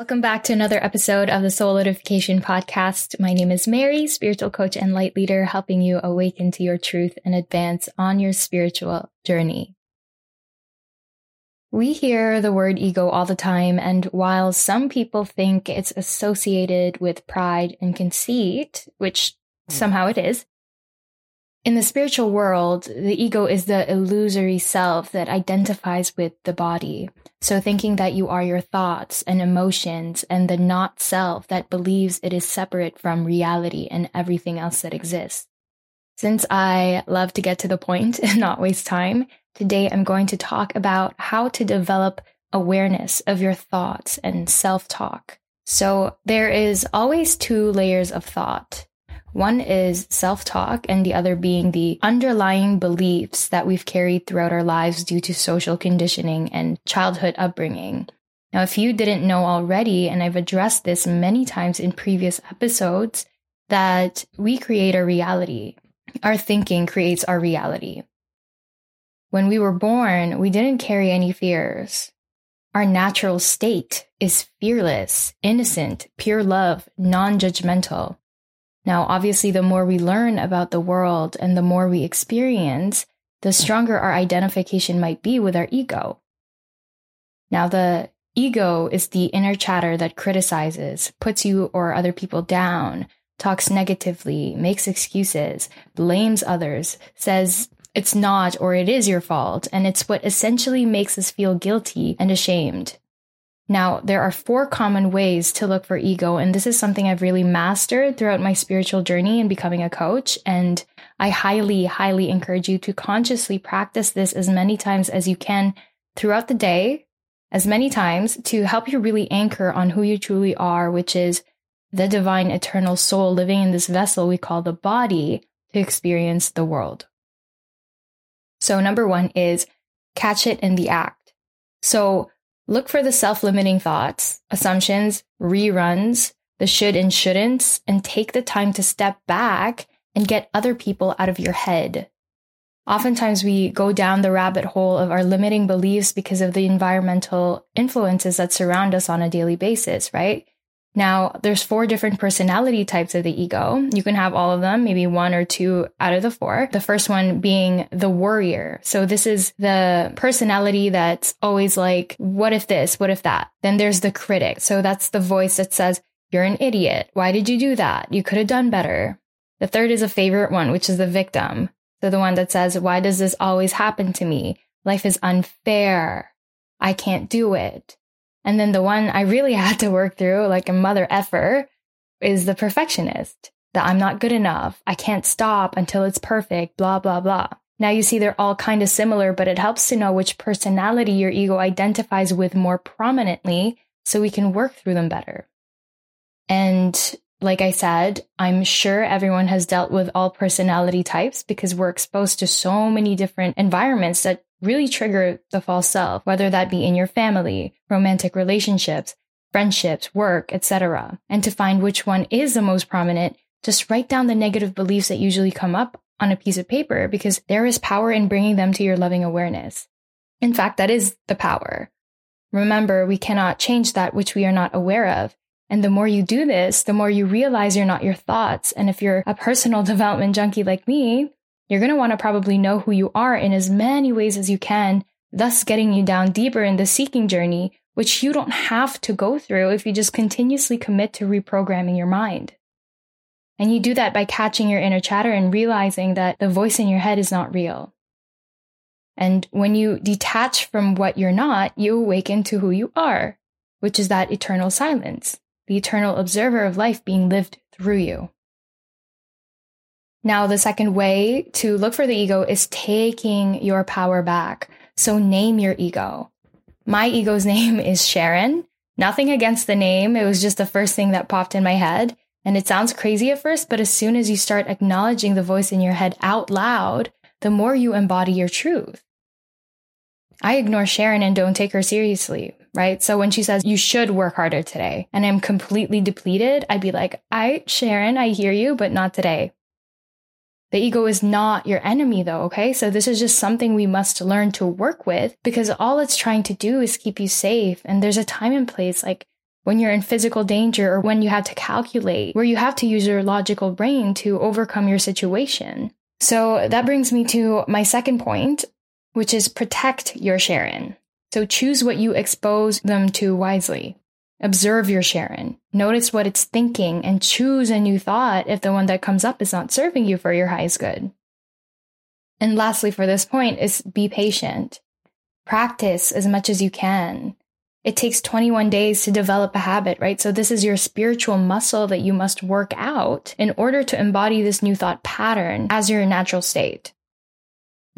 Welcome back to another episode of the Soulidification Podcast. My name is Mary, spiritual coach and light leader, helping you awaken to your truth and advance on your spiritual journey. We hear the word ego all the time, and while some people think it's associated with pride and conceit, which hmm. somehow it is, in the spiritual world, the ego is the illusory self that identifies with the body. So thinking that you are your thoughts and emotions and the not self that believes it is separate from reality and everything else that exists. Since I love to get to the point and not waste time, today I'm going to talk about how to develop awareness of your thoughts and self talk. So there is always two layers of thought. One is self talk, and the other being the underlying beliefs that we've carried throughout our lives due to social conditioning and childhood upbringing. Now, if you didn't know already, and I've addressed this many times in previous episodes, that we create our reality. Our thinking creates our reality. When we were born, we didn't carry any fears. Our natural state is fearless, innocent, pure love, non judgmental. Now, obviously, the more we learn about the world and the more we experience, the stronger our identification might be with our ego. Now, the ego is the inner chatter that criticizes, puts you or other people down, talks negatively, makes excuses, blames others, says it's not or it is your fault, and it's what essentially makes us feel guilty and ashamed. Now, there are four common ways to look for ego, and this is something I've really mastered throughout my spiritual journey and becoming a coach. And I highly, highly encourage you to consciously practice this as many times as you can throughout the day, as many times to help you really anchor on who you truly are, which is the divine eternal soul living in this vessel we call the body to experience the world. So, number one is catch it in the act. So, Look for the self limiting thoughts, assumptions, reruns, the should and shouldn'ts, and take the time to step back and get other people out of your head. Oftentimes, we go down the rabbit hole of our limiting beliefs because of the environmental influences that surround us on a daily basis, right? Now, there's four different personality types of the ego. You can have all of them, maybe one or two out of the four. The first one being the warrior. So this is the personality that's always like, what if this? What if that? Then there's the critic. So that's the voice that says, you're an idiot. Why did you do that? You could have done better. The third is a favorite one, which is the victim. So the one that says, why does this always happen to me? Life is unfair. I can't do it. And then the one I really had to work through, like a mother effer, is the perfectionist that I'm not good enough. I can't stop until it's perfect, blah, blah, blah. Now you see they're all kind of similar, but it helps to know which personality your ego identifies with more prominently so we can work through them better. And like I said, I'm sure everyone has dealt with all personality types because we're exposed to so many different environments that really trigger the false self, whether that be in your family, romantic relationships, friendships, work, etc. And to find which one is the most prominent, just write down the negative beliefs that usually come up on a piece of paper because there is power in bringing them to your loving awareness. In fact, that is the power. Remember, we cannot change that which we are not aware of. And the more you do this, the more you realize you're not your thoughts. And if you're a personal development junkie like me, you're going to want to probably know who you are in as many ways as you can, thus getting you down deeper in the seeking journey, which you don't have to go through if you just continuously commit to reprogramming your mind. And you do that by catching your inner chatter and realizing that the voice in your head is not real. And when you detach from what you're not, you awaken to who you are, which is that eternal silence, the eternal observer of life being lived through you. Now, the second way to look for the ego is taking your power back. So name your ego. My ego's name is Sharon. Nothing against the name. It was just the first thing that popped in my head. And it sounds crazy at first, but as soon as you start acknowledging the voice in your head out loud, the more you embody your truth. I ignore Sharon and don't take her seriously, right? So when she says, you should work harder today, and I'm completely depleted, I'd be like, I, Sharon, I hear you, but not today. The ego is not your enemy though, okay? So this is just something we must learn to work with because all it's trying to do is keep you safe. And there's a time and place like when you're in physical danger or when you have to calculate, where you have to use your logical brain to overcome your situation. So that brings me to my second point, which is protect your Sharon. So choose what you expose them to wisely. Observe your Sharon. Notice what it's thinking and choose a new thought if the one that comes up is not serving you for your highest good. And lastly, for this point, is be patient. Practice as much as you can. It takes 21 days to develop a habit, right? So this is your spiritual muscle that you must work out in order to embody this new thought pattern as your natural state.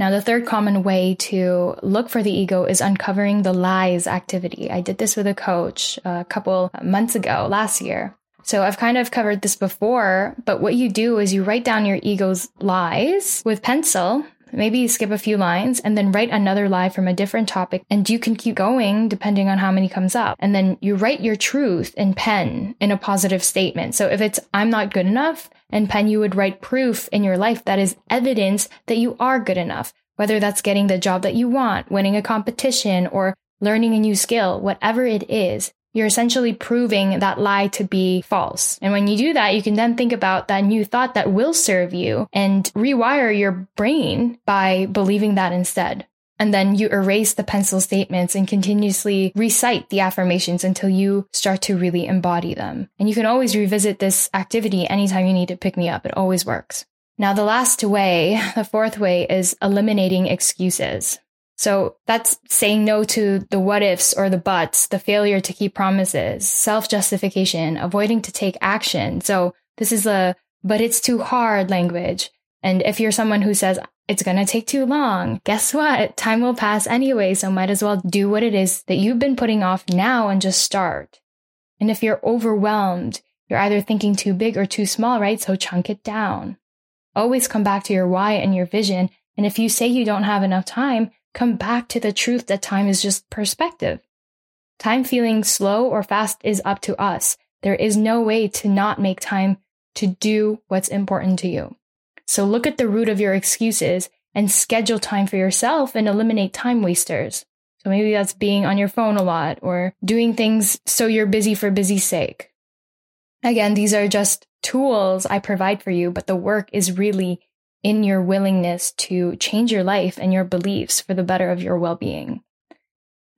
Now, the third common way to look for the ego is uncovering the lies activity. I did this with a coach a couple months ago, last year. So I've kind of covered this before, but what you do is you write down your ego's lies with pencil. Maybe you skip a few lines and then write another lie from a different topic and you can keep going depending on how many comes up. And then you write your truth in pen in a positive statement. So if it's, I'm not good enough, in pen, you would write proof in your life that is evidence that you are good enough, whether that's getting the job that you want, winning a competition, or learning a new skill, whatever it is you're essentially proving that lie to be false. And when you do that, you can then think about that new thought that will serve you and rewire your brain by believing that instead. And then you erase the pencil statements and continuously recite the affirmations until you start to really embody them. And you can always revisit this activity anytime you need to pick me up. It always works. Now, the last way, the fourth way is eliminating excuses. So that's saying no to the what ifs or the buts, the failure to keep promises, self justification, avoiding to take action. So this is a, but it's too hard language. And if you're someone who says, it's going to take too long, guess what? Time will pass anyway. So might as well do what it is that you've been putting off now and just start. And if you're overwhelmed, you're either thinking too big or too small, right? So chunk it down. Always come back to your why and your vision. And if you say you don't have enough time, come back to the truth that time is just perspective. Time feeling slow or fast is up to us. There is no way to not make time to do what's important to you. So look at the root of your excuses and schedule time for yourself and eliminate time wasters. So maybe that's being on your phone a lot or doing things so you're busy for busy's sake. Again, these are just tools I provide for you, but the work is really in your willingness to change your life and your beliefs for the better of your well being.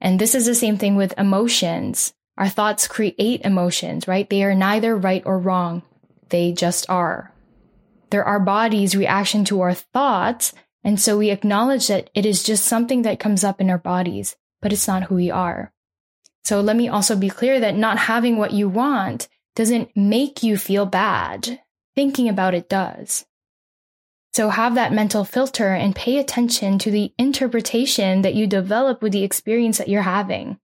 And this is the same thing with emotions. Our thoughts create emotions, right? They are neither right or wrong. They just are. They're our body's reaction to our thoughts. And so we acknowledge that it is just something that comes up in our bodies, but it's not who we are. So let me also be clear that not having what you want doesn't make you feel bad. Thinking about it does. So have that mental filter and pay attention to the interpretation that you develop with the experience that you're having.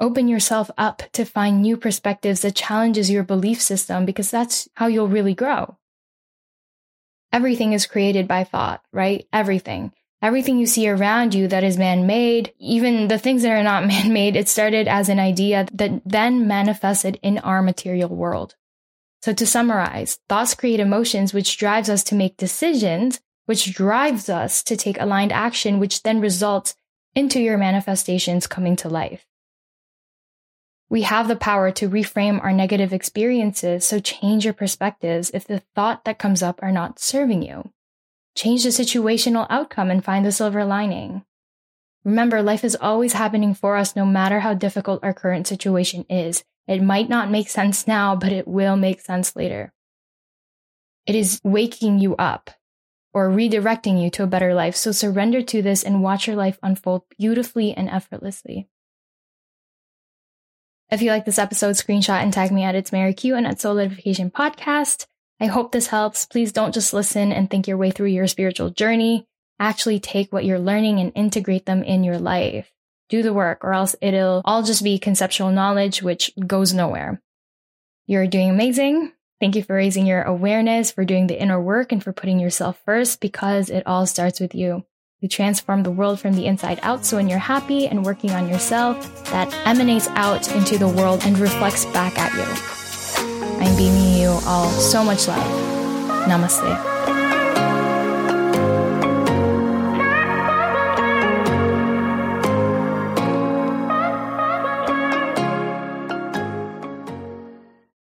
Open yourself up to find new perspectives that challenges your belief system because that's how you'll really grow. Everything is created by thought, right? Everything. Everything you see around you that is man made, even the things that are not man made, it started as an idea that then manifested in our material world. So to summarize, thoughts create emotions, which drives us to make decisions, which drives us to take aligned action, which then results into your manifestations coming to life. We have the power to reframe our negative experiences, so change your perspectives if the thought that comes up are not serving you. Change the situational outcome and find the silver lining. Remember, life is always happening for us no matter how difficult our current situation is. It might not make sense now, but it will make sense later. It is waking you up or redirecting you to a better life. So surrender to this and watch your life unfold beautifully and effortlessly. If you like this episode, screenshot and tag me at It's Mary Q and at Soulidification Podcast. I hope this helps. Please don't just listen and think your way through your spiritual journey. Actually take what you're learning and integrate them in your life do the work, or else it'll all just be conceptual knowledge, which goes nowhere. You're doing amazing. Thank you for raising your awareness, for doing the inner work, and for putting yourself first because it all starts with you. You transform the world from the inside out. So when you're happy and working on yourself, that emanates out into the world and reflects back at you. I'm beaming you all so much love. Namaste.